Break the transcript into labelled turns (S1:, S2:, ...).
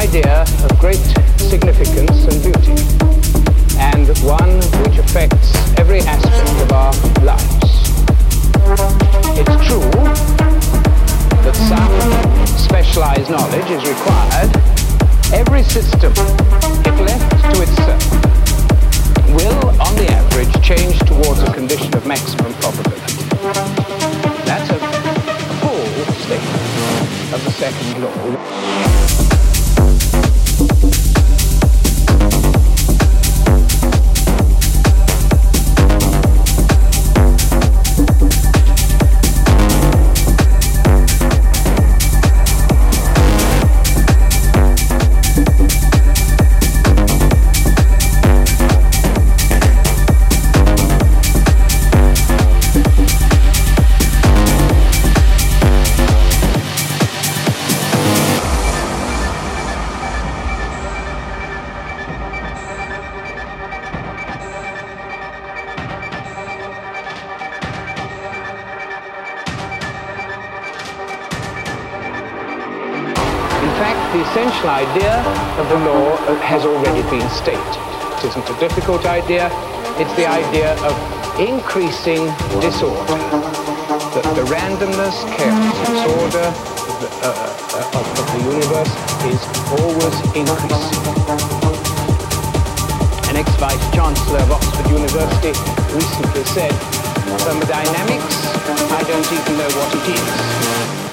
S1: idea of great significance and beauty, and one which affects every aspect of our lives. It's true that some specialized knowledge is required. Every system, if left to itself, will, on the average, change towards a condition of maximum probability. That's a full statement of the second law. Difficult idea. It's the idea of increasing disorder. The, the randomness, chaos, disorder of the, uh, uh, of, of the universe is always increasing. An ex-vice chancellor of Oxford University recently said, thermodynamics, I don't even know what it is.